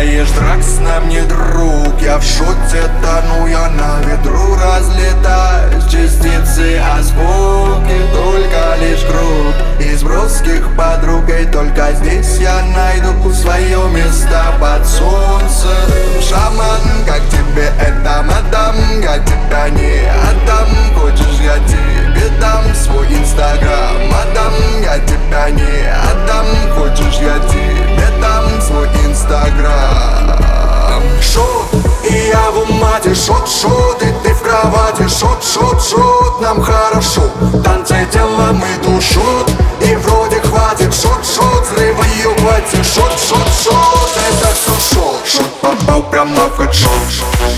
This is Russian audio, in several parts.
знаешь, Дракс нам не друг Я в шоте тону, я на ветру разлетаюсь Частицы осколки, только умате Шот, шот, и ты в кровати. Шот, шот, шот, нам хорошо. Танцы телом и душот И вроде хватит. Шот, шот, взрыва ее хватит Шот, шот, шот, это все шот Шот попал прямо в хедшот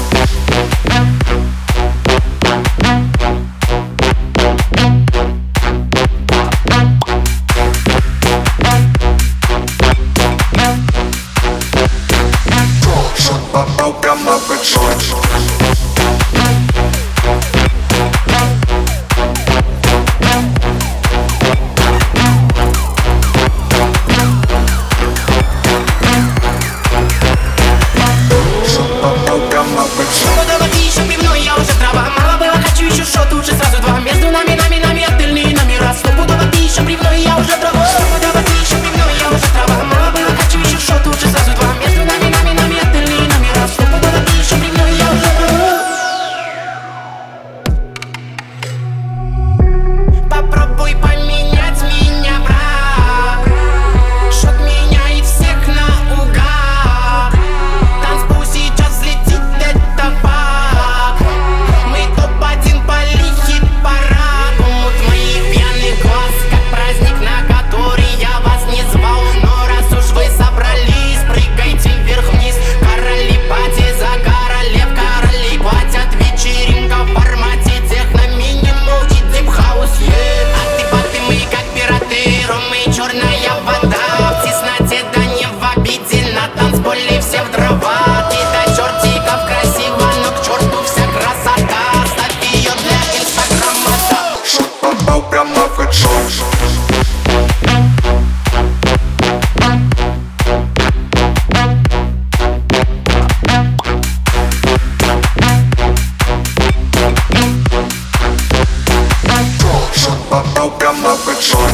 for